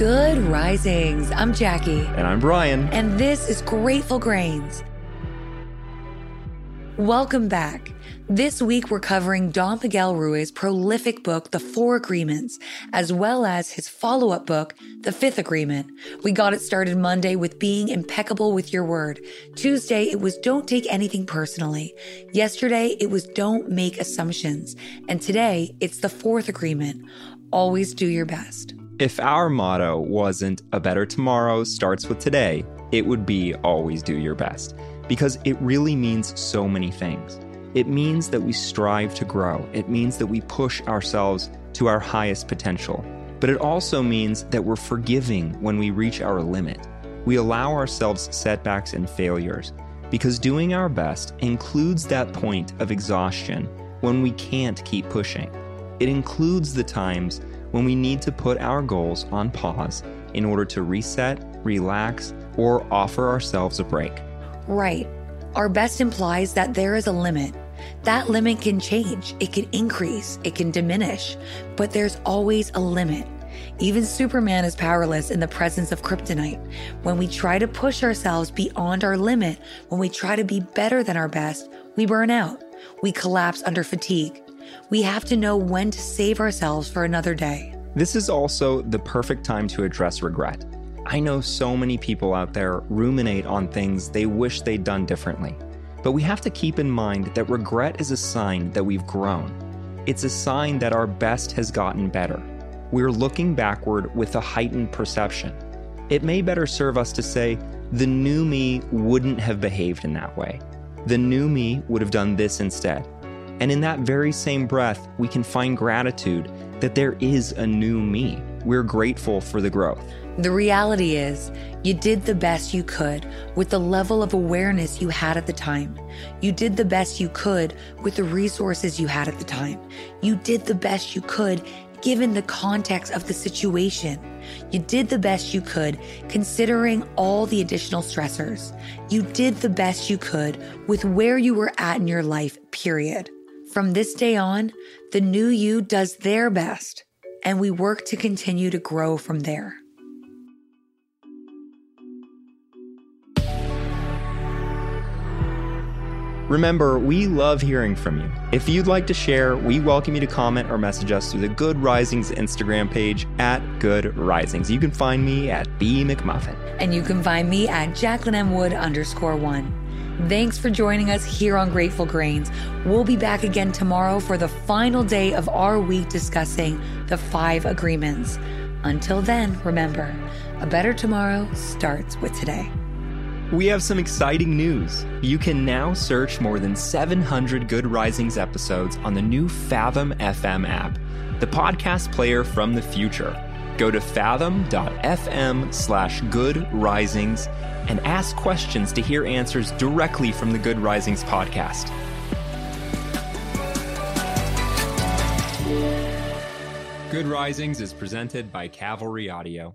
Good risings. I'm Jackie. And I'm Bryan. And this is Grateful Grains. Welcome back. This week, we're covering Don Miguel Ruiz's prolific book, The Four Agreements, as well as his follow up book, The Fifth Agreement. We got it started Monday with being impeccable with your word. Tuesday, it was don't take anything personally. Yesterday, it was don't make assumptions. And today, it's the fourth agreement always do your best. If our motto wasn't a better tomorrow starts with today, it would be always do your best because it really means so many things. It means that we strive to grow. It means that we push ourselves to our highest potential. But it also means that we're forgiving when we reach our limit. We allow ourselves setbacks and failures because doing our best includes that point of exhaustion when we can't keep pushing. It includes the times when we need to put our goals on pause in order to reset, relax, or offer ourselves a break. Right. Our best implies that there is a limit. That limit can change, it can increase, it can diminish, but there's always a limit. Even Superman is powerless in the presence of kryptonite. When we try to push ourselves beyond our limit, when we try to be better than our best, we burn out. We collapse under fatigue. We have to know when to save ourselves for another day. This is also the perfect time to address regret. I know so many people out there ruminate on things they wish they'd done differently. But we have to keep in mind that regret is a sign that we've grown. It's a sign that our best has gotten better. We're looking backward with a heightened perception. It may better serve us to say, the new me wouldn't have behaved in that way. The new me would have done this instead. And in that very same breath, we can find gratitude that there is a new me. We're grateful for the growth. The reality is, you did the best you could with the level of awareness you had at the time. You did the best you could with the resources you had at the time. You did the best you could given the context of the situation. You did the best you could considering all the additional stressors. You did the best you could with where you were at in your life, period. From this day on, the new you does their best, and we work to continue to grow from there. Remember, we love hearing from you. If you'd like to share, we welcome you to comment or message us through the Good Risings Instagram page at Good Risings. You can find me at B McMullin. And you can find me at Jacqueline M. Wood underscore one. Thanks for joining us here on Grateful Grains. We'll be back again tomorrow for the final day of our week discussing the five agreements. Until then, remember, a better tomorrow starts with today. We have some exciting news. You can now search more than 700 Good Risings episodes on the new Fathom FM app, the podcast player from the future. Go to fathom.fm slash good risings and ask questions to hear answers directly from the Good Risings podcast. Good Risings is presented by Cavalry Audio.